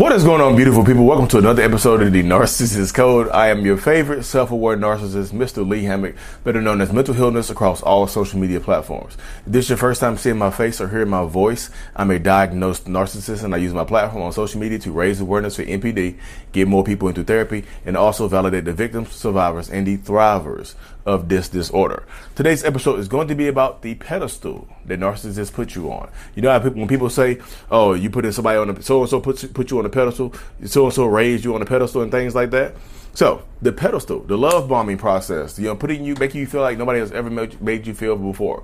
What is going on, beautiful people? Welcome to another episode of the Narcissist Code. I am your favorite self aware narcissist, Mr. Lee Hammock, better known as Mental Healness across all social media platforms. If this is your first time seeing my face or hearing my voice, I'm a diagnosed narcissist and I use my platform on social media to raise awareness for NPD, get more people into therapy, and also validate the victims, survivors, and the thrivers of this disorder. Today's episode is going to be about the pedestal that narcissists put you on. You know how people, when people say, "Oh, you put in somebody on a so and so put put you on a pedestal, so and so raised you on a pedestal," and things like that. So the pedestal, the love bombing process, you know, putting you, making you feel like nobody has ever made, made you feel before.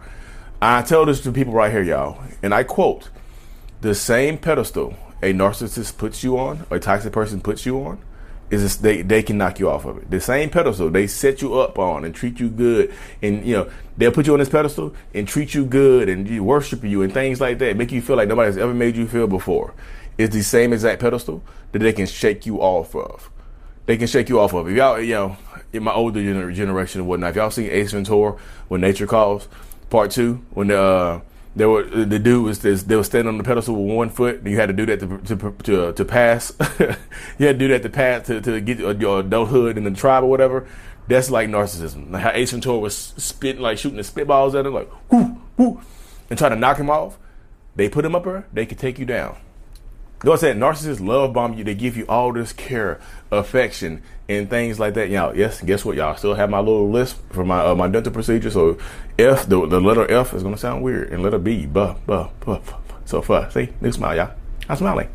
I tell this to people right here, y'all, and I quote: "The same pedestal a narcissist puts you on, a toxic person puts you on." Is just they they can knock you off of it. The same pedestal they set you up on and treat you good, and you know they'll put you on this pedestal and treat you good and worship you and things like that, make you feel like nobody has ever made you feel before. It's the same exact pedestal that they can shake you off of. They can shake you off of. If y'all, you know, in my older gener- generation and whatnot, if y'all seen Ace Ventura when Nature Calls Part Two, when the uh, there were uh, the dude was they were standing on the pedestal with one foot, and you had to do that to to to, to pass. you had to do that to pass to, to get your adulthood in the tribe or whatever. That's like narcissism. Like how Ace Ventura was spitting like shooting the spitballs at him, like whoo whoo, and trying to knock him off. They put him up there, they could take you down. You saying? Narcissists love bomb you. They give you all this care, affection, and things like that. Y'all, yes, guess what? Y'all still have my little list for my uh, my dental procedure. So F, the, the letter F is gonna sound weird, and letter B, buh, buh, buh, buh. So far, see, new smile, y'all. I'm smiling.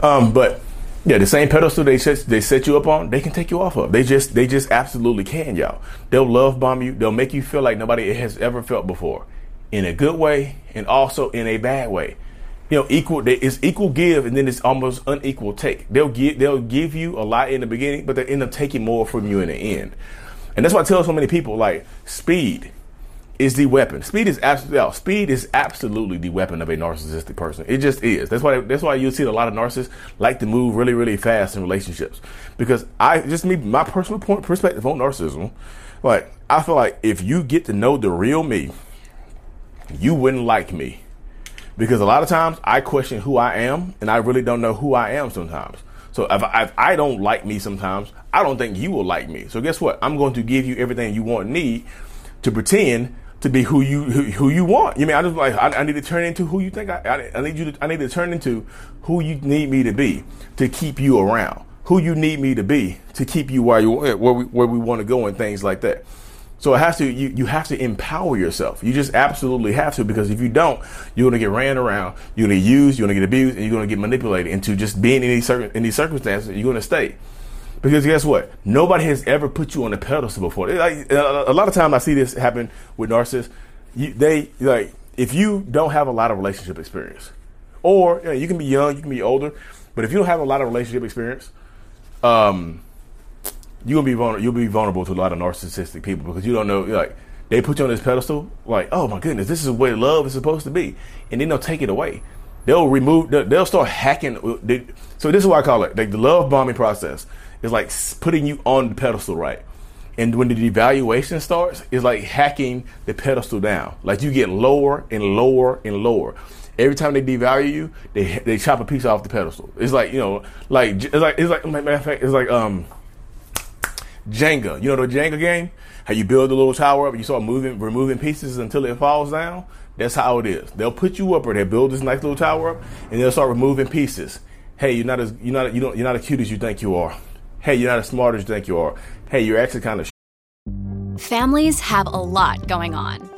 Um, but yeah, the same pedestal they set they set you up on, they can take you off of. They just they just absolutely can, y'all. They'll love bomb you. They'll make you feel like nobody has ever felt before, in a good way and also in a bad way you know, equal. It's equal give, and then it's almost unequal take. They'll give they'll give you a lot in the beginning, but they end up taking more from you in the end. And that's why I tell so many people like speed is the weapon. Speed is absolutely speed is absolutely the weapon of a narcissistic person. It just is. That's why that's why you see a lot of narcissists like to move really really fast in relationships because I just me my personal point perspective on narcissism. Like I feel like if you get to know the real me, you wouldn't like me because a lot of times I question who I am and I really don't know who I am sometimes. So if, if, I don't like me sometimes, I don't think you will like me. So guess what? I'm going to give you everything you want and need to pretend to be who you who, who you want. You mean I just like I, I, need to turn into who you think I, I, I need you to I need to turn into who you need me to be to keep you around. Who you need me to be to keep you where you where we where we want to go and things like that. So it has to you, you have to empower yourself. You just absolutely have to because if you don't, you're gonna get ran around, you're gonna get used, you're gonna get abused, and you're gonna get manipulated into just being in these certain in these circumstances. You're gonna stay. Because guess what? Nobody has ever put you on a pedestal before. Like, a lot of times I see this happen with narcissists. You, they like if you don't have a lot of relationship experience, or you, know, you can be young, you can be older, but if you don't have a lot of relationship experience, um, gonna be vulnerable. You'll be vulnerable to a lot of narcissistic people because you don't know. Like they put you on this pedestal, like, oh my goodness, this is way love is supposed to be, and then they'll take it away. They'll remove. They'll, start hacking. They, so this is what I call it. Like the love bombing process is like putting you on the pedestal, right? And when the devaluation starts, it's like hacking the pedestal down. Like you get lower and lower and lower. Every time they devalue you, they they chop a piece off the pedestal. It's like you know, like it's like it's like matter of fact, it's like um Jenga. You know the Jenga game? How you build a little tower up and you start moving, removing pieces until it falls down? That's how it is. They'll put you up or they'll build this nice little tower up and they'll start removing pieces. Hey, you're not as you're not you don't you're not as cute as you think you are. Hey, you're not as smart as you think you are. Hey, you're actually kind of. Families have a lot going on.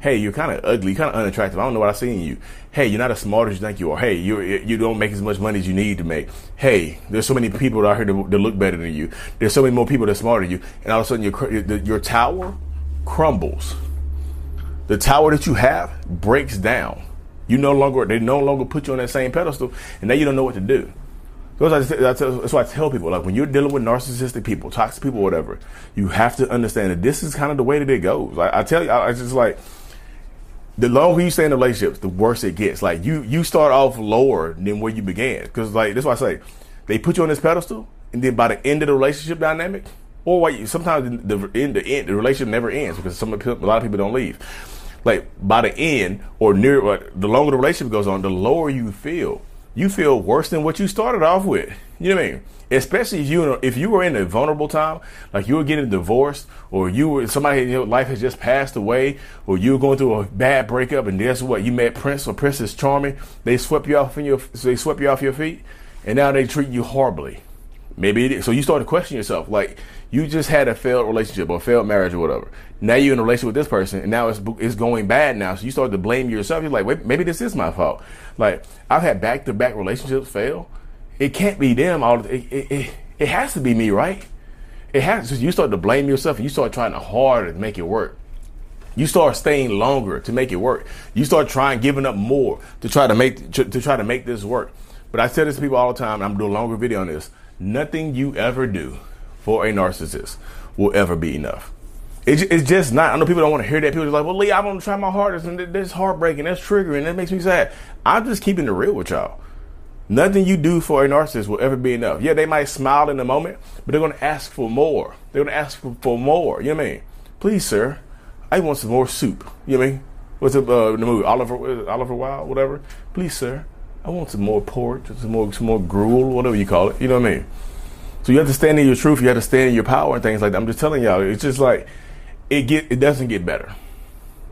Hey, you're kind of ugly, kind of unattractive. I don't know what I see in you. Hey, you're not as smart as you think you are. Hey, you you don't make as much money as you need to make. Hey, there's so many people out here that, look better than you. There's so many more people that are smarter than you, and all of a sudden your your tower crumbles. The tower that you have breaks down. You no longer they no longer put you on that same pedestal, and now you don't know what to do. That's why I tell people, like when you're dealing with narcissistic people, toxic people, whatever, you have to understand that this is kind of the way that it goes. Like I tell you, I just like the longer you stay in relationships, the worse it gets. Like you, you start off lower than where you began. Because like that's why I say they put you on this pedestal, and then by the end of the relationship dynamic, or why sometimes the end, the end, the relationship never ends because some a lot of people don't leave. Like by the end or near, the longer the relationship goes on, the lower you feel. You feel worse than what you started off with. You know what I mean? especially if you if you were in a vulnerable time, like you were getting divorced, or you were somebody in your life has just passed away, or you were going through a bad breakup, and guess what? You met Prince or Princess Charming. They swept you off in your they swept you off your feet, and now they treat you horribly. Maybe it is. so you start to question yourself, like you just had a failed relationship or failed marriage or whatever. Now you're in a relationship with this person, and now it's it's going bad now. So you start to blame yourself. You're like, wait, maybe this is my fault. Like I've had back to back relationships fail it can't be them. All it, it, it, it has to be me, right? It has. So you start to blame yourself, and you start trying harder to make it work. You start staying longer to make it work. You start trying giving up more to try to make to, to try to make this work. But I tell this to people all the time. I'm doing a longer video on this. Nothing you ever do for a narcissist will ever be enough. It's, it's just not. I know people don't want to hear that. People are like, "Well, Lee, I'm gonna try my hardest, and this heartbreaking, that's triggering, that makes me sad." I'm just keeping it real with y'all. Nothing you do for a narcissist will ever be enough. Yeah, they might smile in the moment, but they're going to ask for more. They're going to ask for, more. You know what I mean? Please, sir, I want some more soup. You know what I mean? What's the, uh, the movie? Oliver, Oliver Wilde, whatever. Please, sir, I want some more pork, some more, some more gruel, whatever you call it. You know what I mean? So you have to stand in your truth. You have to stand in your power and things like that. I'm just telling y'all, it's just like it get it doesn't get better.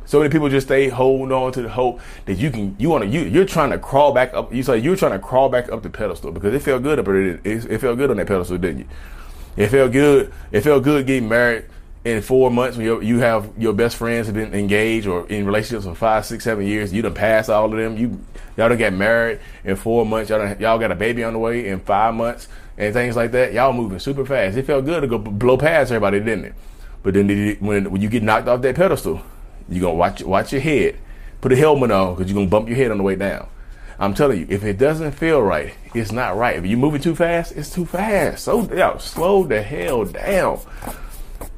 So many people just stay holding on to the hope that you can, you want to, you, you're trying to crawl back up. You say you're trying to crawl back up the pedestal because it felt good up there. It, it, felt good on that pedestal, didn't you? It felt good. It felt good getting married in four months when you have your best friends have been engaged or in relationships for five, six, seven years. You done passed all of them. You y'all done got married in four months. Y'all done, y'all got a baby on the way in five months and things like that. Y'all moving super fast. It felt good to go blow past everybody, didn't it? But then when when you get knocked off that pedestal, you're gonna watch watch your head. Put a helmet on because you're gonna bump your head on the way down. I'm telling you, if it doesn't feel right, it's not right. If you're moving too fast, it's too fast. So slow the hell down.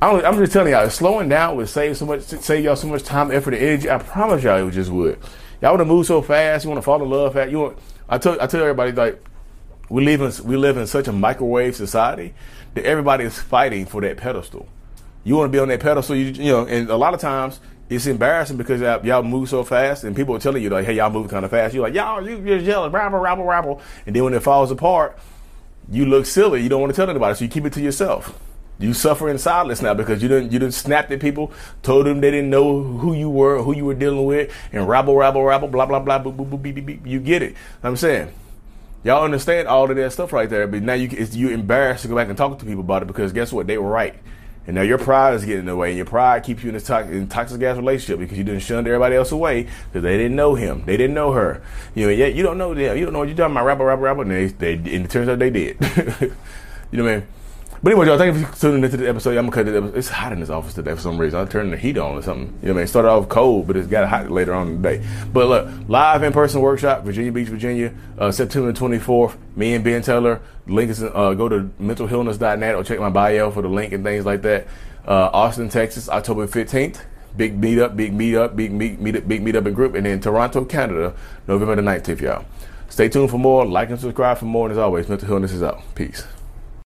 I'm, I'm just telling y'all, slowing down would save so much, save y'all so much time, effort, and energy. I promise y'all, it just would. Y'all want to move so fast, you want to fall in love fast. You want, I tell, I tell everybody like, we live in, we live in such a microwave society that everybody is fighting for that pedestal. You want to be on that pedestal, you, you know, and a lot of times it's embarrassing because y'all, y'all, move so fast and people are telling you like, hey, y'all moving kind of fast. You're like, y'all, you, you're jealous, rabble, rabble, rabble. And then when it falls apart, you look silly. You don't want to tell anybody, so you keep it to yourself. You suffer in silence now because you didn't you didn't snap at people, told them they didn't know who you were, who you were dealing with, and rabble, rabble, rabble, blah, blah, blah, boop, boop, boop, beep, beep, beep. You get it. I'm saying. Y'all understand all of that stuff right there, but now you you embarrassed to go back and talk to people about it because guess what? They were right. And now your pride is getting in the way, and your pride keeps you in a toxic, in toxic gas relationship because you didn't shun everybody else away because they didn't know him, they didn't know her. You know, yet you don't know them, you don't know what you're talking about, rapper, rapper, rapper, and they, they, and it turns out they did. you know what I mean? But anyway, y'all, thank you for tuning into the episode. I'm gonna cut it. It's hot in this office today for some reason. I'm turning the heat on or something. You know what I mean? Started off cold, but it's got hot later on in the day. But look, live in person workshop, Virginia Beach, Virginia, uh, September 24th. Me and Ben Taylor. Link is uh, go to mentalhealness.net or check my bio for the link and things like that. Uh, Austin, Texas, October 15th. Big meetup, big meetup, big meet, meet, big meetup in group, and then Toronto, Canada, November the 19th, y'all. Stay tuned for more. Like and subscribe for more. And as always, mental healness is out. Peace.